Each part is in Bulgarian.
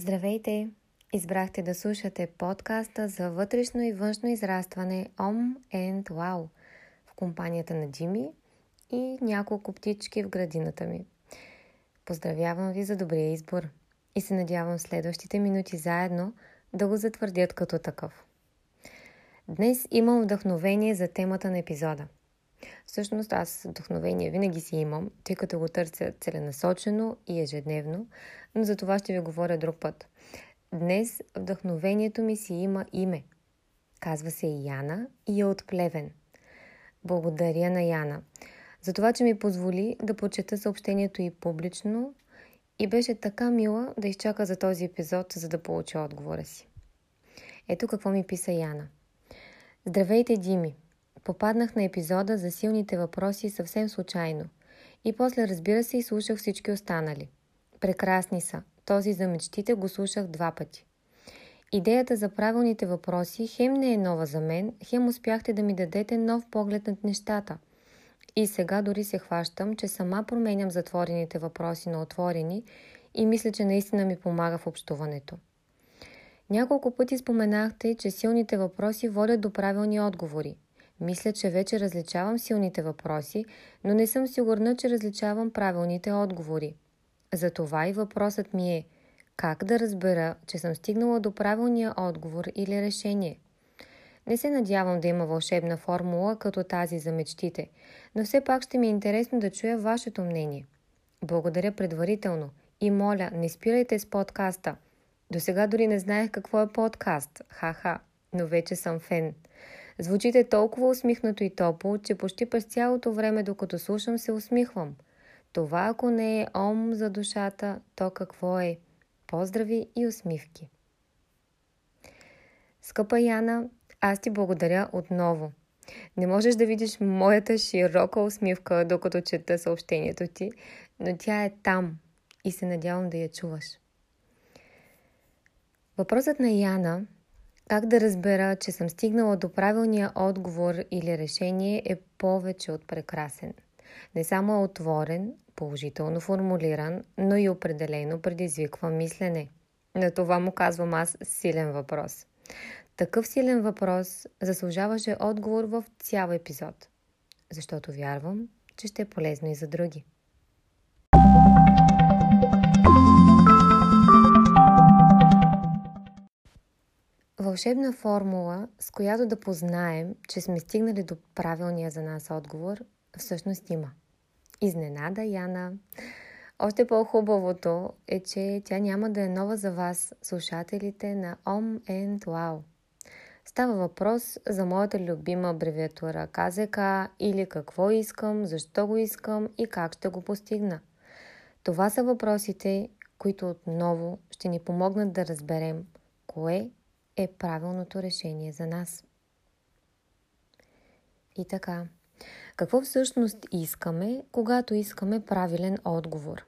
Здравейте! Избрахте да слушате подкаста за вътрешно и външно израстване Om and Wow в компанията на Джими и няколко птички в градината ми. Поздравявам ви за добрия избор и се надявам следващите минути заедно да го затвърдят като такъв. Днес имам вдъхновение за темата на епизода. Всъщност аз вдъхновение винаги си имам, тъй като го търся целенасочено и ежедневно, но за това ще ви говоря друг път. Днес вдъхновението ми си има име. Казва се Яна и е от Плевен. Благодаря на Яна за това, че ми позволи да прочета съобщението и публично и беше така мила да изчака за този епизод, за да получа отговора си. Ето какво ми писа Яна. Здравейте, Дими! Попаднах на епизода за силните въпроси съвсем случайно. И после, разбира се, и слушах всички останали. Прекрасни са. Този за мечтите го слушах два пъти. Идеята за правилните въпроси хем не е нова за мен, хем успяхте да ми дадете нов поглед над нещата. И сега дори се хващам, че сама променям затворените въпроси на отворени и мисля, че наистина ми помага в общуването. Няколко пъти споменахте, че силните въпроси водят до правилни отговори. Мисля, че вече различавам силните въпроси, но не съм сигурна, че различавам правилните отговори. Затова и въпросът ми е как да разбера, че съм стигнала до правилния отговор или решение. Не се надявам да има вълшебна формула като тази за мечтите, но все пак ще ми е интересно да чуя вашето мнение. Благодаря предварително и моля, не спирайте с подкаста. До сега дори не знаех какво е подкаст. Ха-ха, но вече съм фен. Звучите толкова усмихнато и топло, че почти през цялото време, докато слушам, се усмихвам. Това, ако не е ом за душата, то какво е? Поздрави и усмивки! Скъпа Яна, аз ти благодаря отново. Не можеш да видиш моята широка усмивка, докато чета съобщението ти, но тя е там и се надявам да я чуваш. Въпросът на Яна как да разбера, че съм стигнала до правилния отговор или решение е повече от прекрасен. Не само е отворен, положително формулиран, но и определено предизвиква мислене. На това му казвам аз силен въпрос. Такъв силен въпрос заслужаваше отговор в цял епизод, защото вярвам, че ще е полезно и за други. Вълшебна формула, с която да познаем, че сме стигнали до правилния за нас отговор, всъщност има. Изненада, Яна. Още по-хубавото е, че тя няма да е нова за вас, слушателите на Om and Wow. Става въпрос за моята любима абревиатура КЗК или какво искам, защо го искам и как ще го постигна. Това са въпросите, които отново ще ни помогнат да разберем кое е правилното решение за нас. И така, какво всъщност искаме, когато искаме правилен отговор?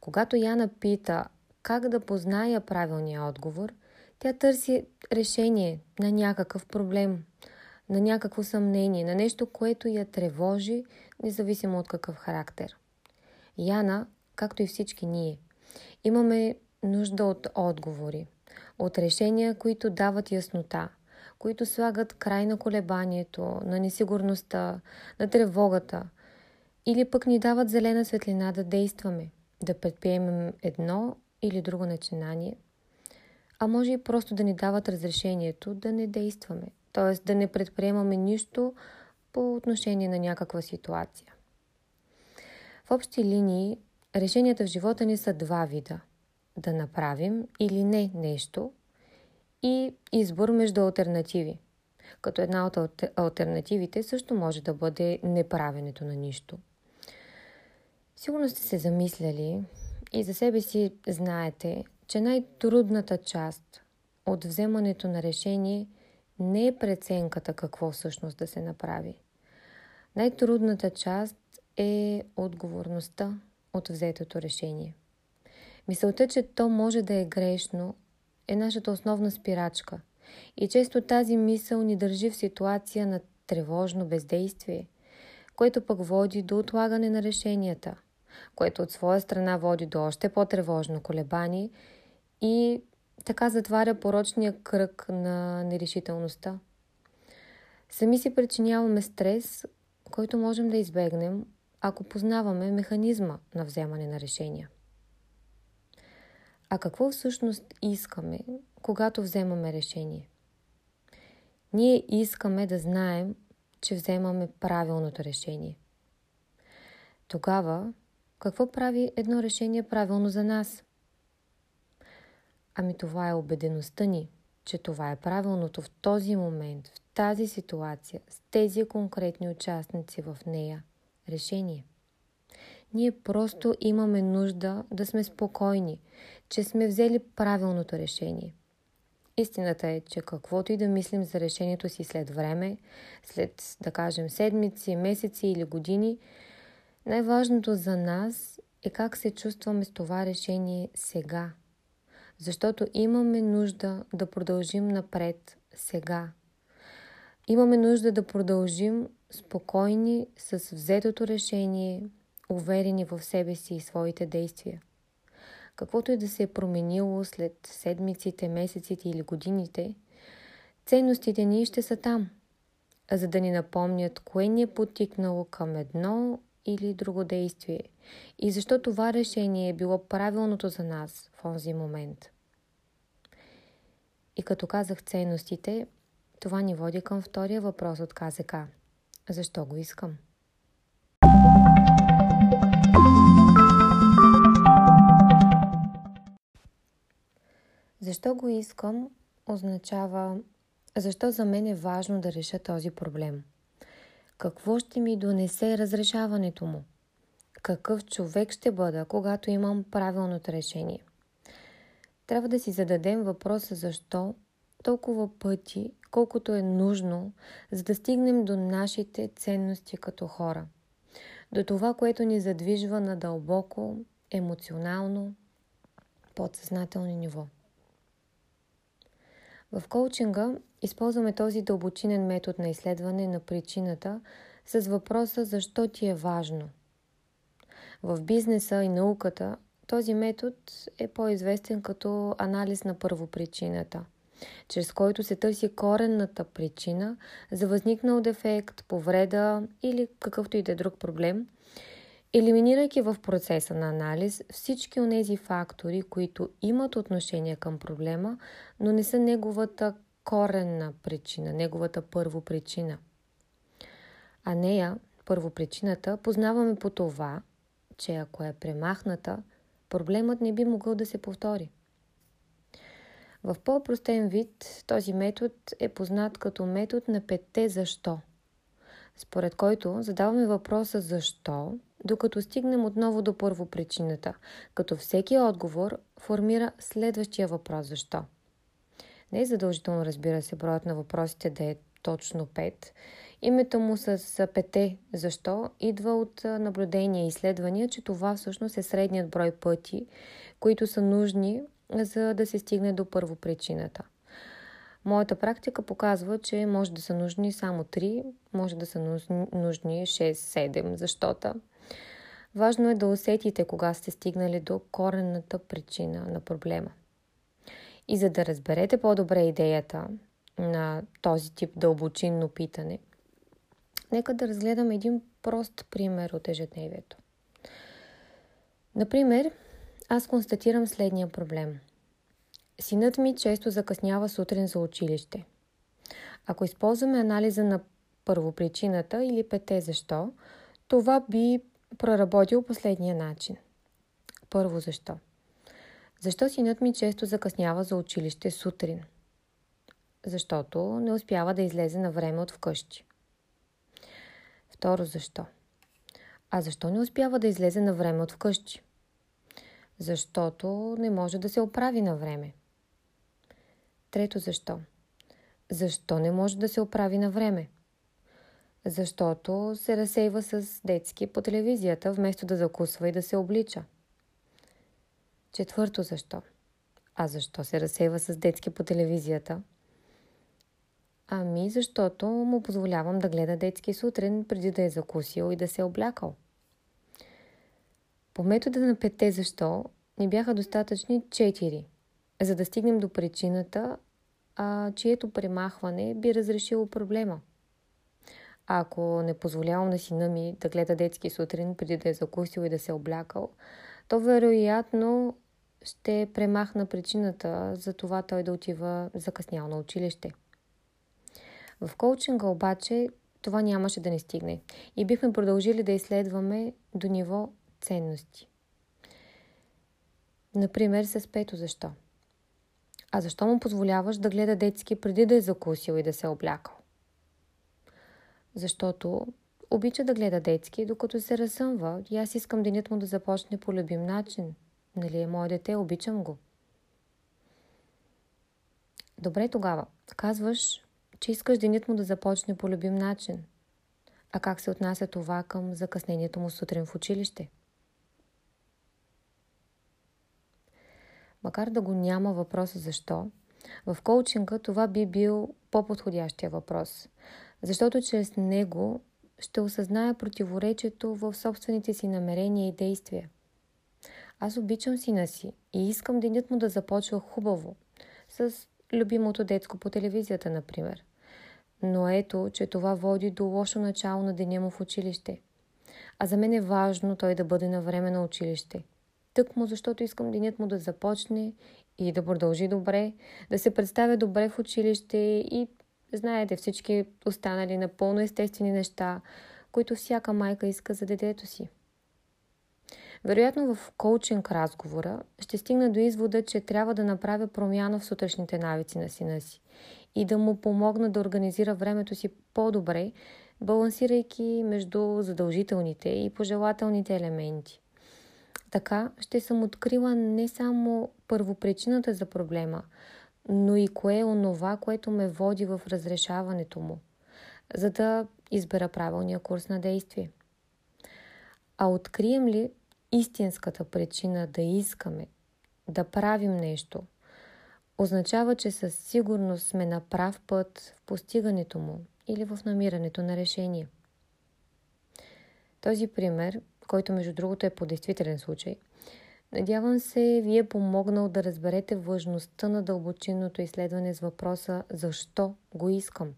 Когато Яна пита как да позная правилния отговор, тя търси решение на някакъв проблем, на някакво съмнение, на нещо, което я тревожи, независимо от какъв характер. Яна, както и всички ние, имаме нужда от отговори, от решения, които дават яснота, които слагат край на колебанието, на несигурността, на тревогата или пък ни дават зелена светлина да действаме, да предприемем едно или друго начинание, а може и просто да ни дават разрешението да не действаме, т.е. да не предприемаме нищо по отношение на някаква ситуация. В общи линии, решенията в живота ни са два вида – да направим или не нещо и избор между альтернативи. Като една от альтернативите също може да бъде неправенето на нищо. Сигурно сте се замисляли и за себе си знаете, че най-трудната част от вземането на решение не е преценката какво всъщност да се направи. Най-трудната част е отговорността от взетото решение – Мисълта, че то може да е грешно, е нашата основна спирачка. И често тази мисъл ни държи в ситуация на тревожно бездействие, което пък води до отлагане на решенията, което от своя страна води до още по-тревожно колебание и така затваря порочния кръг на нерешителността. Сами си причиняваме стрес, който можем да избегнем, ако познаваме механизма на вземане на решения. А какво всъщност искаме, когато вземаме решение? Ние искаме да знаем, че вземаме правилното решение. Тогава, какво прави едно решение правилно за нас? Ами това е убедеността ни, че това е правилното в този момент, в тази ситуация, с тези конкретни участници в нея. Решение. Ние просто имаме нужда да сме спокойни, че сме взели правилното решение. Истината е, че каквото и да мислим за решението си след време, след, да кажем, седмици, месеци или години, най-важното за нас е как се чувстваме с това решение сега. Защото имаме нужда да продължим напред сега. Имаме нужда да продължим спокойни с взетото решение, уверени в себе си и своите действия. Каквото и да се е променило след седмиците, месеците или годините, ценностите ни ще са там, за да ни напомнят кое ни е потикнало към едно или друго действие и защо това решение е било правилното за нас в този момент. И като казах ценностите, това ни води към втория въпрос от КЗК. Защо го искам? Защо го искам означава защо за мен е важно да реша този проблем. Какво ще ми донесе разрешаването му? Какъв човек ще бъда, когато имам правилното решение? Трябва да си зададем въпроса защо толкова пъти, колкото е нужно, за да стигнем до нашите ценности като хора. До това, което ни задвижва на дълбоко, емоционално, подсъзнателно ниво. В коучинга използваме този дълбочинен метод на изследване на причината с въпроса защо ти е важно. В бизнеса и науката този метод е по-известен като анализ на първопричината, чрез който се търси коренната причина за възникнал дефект, повреда или какъвто и да е друг проблем, елиминирайки в процеса на анализ всички от тези фактори, които имат отношение към проблема, но не са неговата коренна причина, неговата първопричина. А нея, първопричината, познаваме по това, че ако е премахната, проблемът не би могъл да се повтори. В по-простен вид този метод е познат като метод на петте защо, според който задаваме въпроса защо, докато стигнем отново до първопричината, като всеки отговор формира следващия въпрос защо. Не е задължително, разбира се, броят на въпросите да е точно 5. Името му с пете защо идва от наблюдения и изследвания, че това всъщност е средният брой пъти, които са нужни за да се стигне до първопричината. Моята практика показва, че може да са нужни само 3, може да са нужни 6-7, защото важно е да усетите кога сте стигнали до коренната причина на проблема. И за да разберете по-добре идеята на този тип дълбочинно питане, нека да разгледам един прост пример от ежедневието. Например, аз констатирам следния проблем. Синът ми често закъснява сутрин за училище. Ако използваме анализа на първопричината или пете защо, това би проработил последния начин. Първо защо? Защо синът ми често закъснява за училище сутрин? Защото не успява да излезе на време от вкъщи. Второ защо? А защо не успява да излезе на време от вкъщи? Защото не може да се оправи на време. Трето защо? Защо не може да се оправи на време? Защото се разсейва с детски по телевизията, вместо да закусва и да се облича. Четвърто защо? А защо се разсейва с детски по телевизията? Ами, защото му позволявам да гледа детски сутрин, преди да е закусил и да се е облякал. По метода на петте защо ни бяха достатъчни четири. за да стигнем до причината, а, чието премахване би разрешило проблема. Ако не позволявам на сина ми да гледа детски сутрин, преди да е закусил и да се е облякал, то вероятно ще премахна причината за това той да отива закъснял на училище. В коучинга обаче това нямаше да не стигне и бихме продължили да изследваме до ниво ценности. Например, с пето защо. А защо му позволяваш да гледа детски преди да е закусил и да се е облякал? Защото обича да гледа детски, докато се разсъмва и аз искам денят му да започне по любим начин. Нали е мое дете, обичам го. Добре тогава. Казваш, че искаш денят му да започне по любим начин. А как се отнася това към закъснението му сутрин в училище? Макар да го няма въпроса защо, в коучинга това би бил по-подходящия въпрос, защото чрез него ще осъзная противоречието в собствените си намерения и действия. Аз обичам сина си и искам денят му да започва хубаво, с любимото детско по телевизията, например. Но ето, че това води до лошо начало на деня му в училище. А за мен е важно той да бъде на време на училище. Тък му, защото искам денят му да започне и да продължи добре, да се представя добре в училище и знаете всички останали напълно естествени неща, които всяка майка иска за детето си. Вероятно в коучинг разговора ще стигна до извода, че трябва да направя промяна в сутрешните навици на сина си и да му помогна да организира времето си по-добре, балансирайки между задължителните и пожелателните елементи. Така ще съм открила не само първопричината за проблема, но и кое е онова, което ме води в разрешаването му, за да избера правилния курс на действие. А открием ли истинската причина да искаме да правим нещо, означава, че със сигурност сме на прав път в постигането му или в намирането на решение. Този пример, който между другото е по действителен случай, надявам се ви е помогнал да разберете важността на дълбочинното изследване с въпроса защо го искам.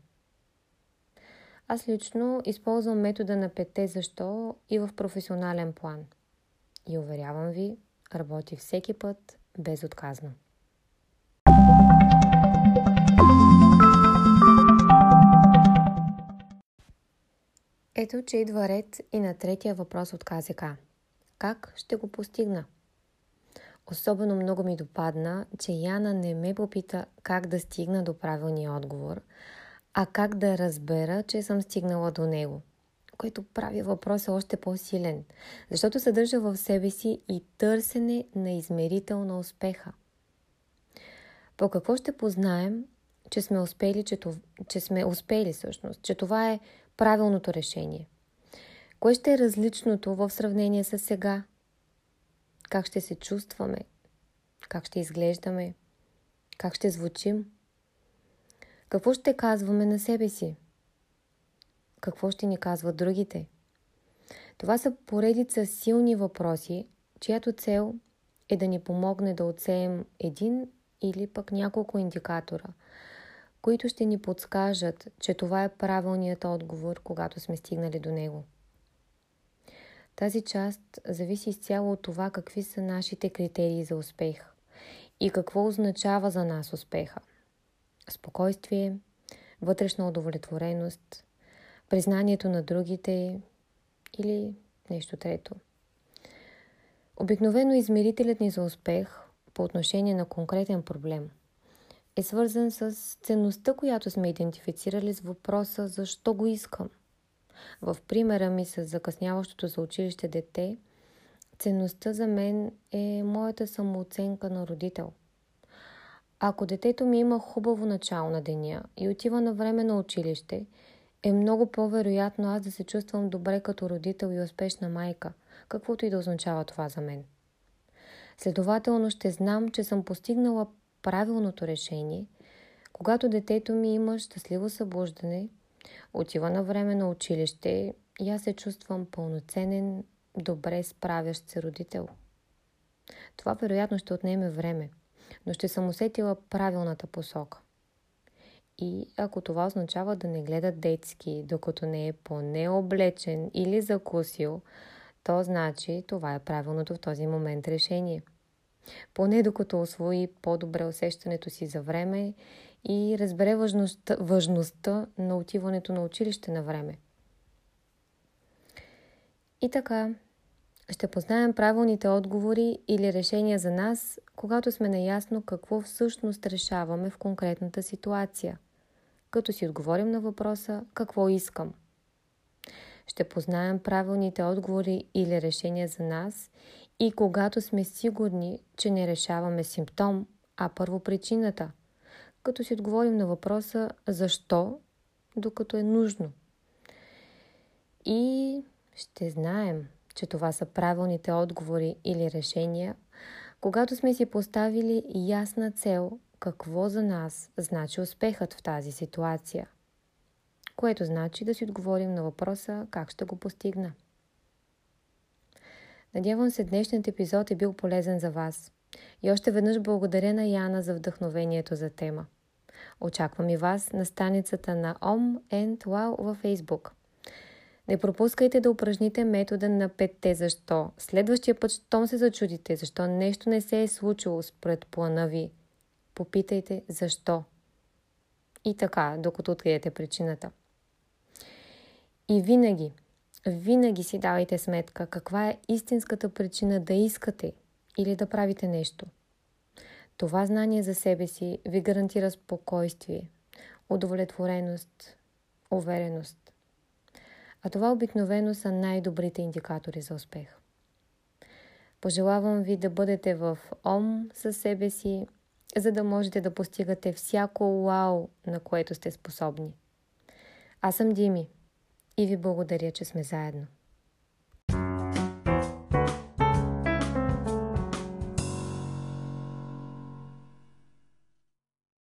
Аз лично използвам метода на пете защо и в професионален план – и уверявам ви, работи всеки път безотказно. Ето, че идва ред и на третия въпрос от КЗК. Как ще го постигна? Особено много ми допадна, че Яна не ме попита как да стигна до правилния отговор, а как да разбера, че съм стигнала до него което прави въпроса още по-силен, защото съдържа в себе си и търсене на измерител на успеха. По какво ще познаем, че сме успели, че, това, че сме успели всъщност, че това е правилното решение? Кое ще е различното в сравнение с сега? Как ще се чувстваме? Как ще изглеждаме? Как ще звучим? Какво ще казваме на себе си? какво ще ни казват другите? Това са поредица силни въпроси, чиято цел е да ни помогне да отсеем един или пък няколко индикатора, които ще ни подскажат, че това е правилният отговор, когато сме стигнали до него. Тази част зависи изцяло от това какви са нашите критерии за успех и какво означава за нас успеха. Спокойствие, вътрешна удовлетвореност, признанието на другите или нещо трето. Обикновено измерителят ни за успех по отношение на конкретен проблем е свързан с ценността, която сме идентифицирали с въпроса защо го искам. В примера ми с закъсняващото за училище дете, ценността за мен е моята самооценка на родител. Ако детето ми има хубаво начало на деня и отива на време на училище – е много по-вероятно аз да се чувствам добре като родител и успешна майка, каквото и да означава това за мен. Следователно ще знам, че съм постигнала правилното решение, когато детето ми има щастливо събуждане, отива на време на училище и аз се чувствам пълноценен, добре справящ се родител. Това вероятно ще отнеме време, но ще съм усетила правилната посока. И ако това означава да не гледа детски, докато не е поне облечен или закусил, то значи това е правилното в този момент решение. Поне докато освои по-добре усещането си за време и разбере важността, важността на отиването на училище на време. И така, ще познаем правилните отговори или решения за нас, когато сме наясно какво всъщност решаваме в конкретната ситуация, като си отговорим на въпроса какво искам. Ще познаем правилните отговори или решения за нас и когато сме сигурни, че не решаваме симптом, а първо причината, като си отговорим на въпроса защо, докато е нужно. И ще знаем, че това са правилните отговори или решения, когато сме си поставили ясна цел какво за нас значи успехът в тази ситуация, което значи да си отговорим на въпроса как ще го постигна. Надявам се днешният епизод е бил полезен за вас. И още веднъж благодаря на Яна за вдъхновението за тема. Очаквам и вас на страницата на Om and Wow във Facebook. Не пропускайте да упражните метода на петте защо. Следващия път, щом се зачудите, защо нещо не се е случило според плана ви, попитайте защо. И така, докато откриете причината. И винаги, винаги си давайте сметка каква е истинската причина да искате или да правите нещо. Това знание за себе си ви гарантира спокойствие, удовлетвореност, увереност. А това обикновено са най-добрите индикатори за успех. Пожелавам ви да бъдете в ом със себе си, за да можете да постигате всяко вау, на което сте способни. Аз съм Дими и ви благодаря, че сме заедно.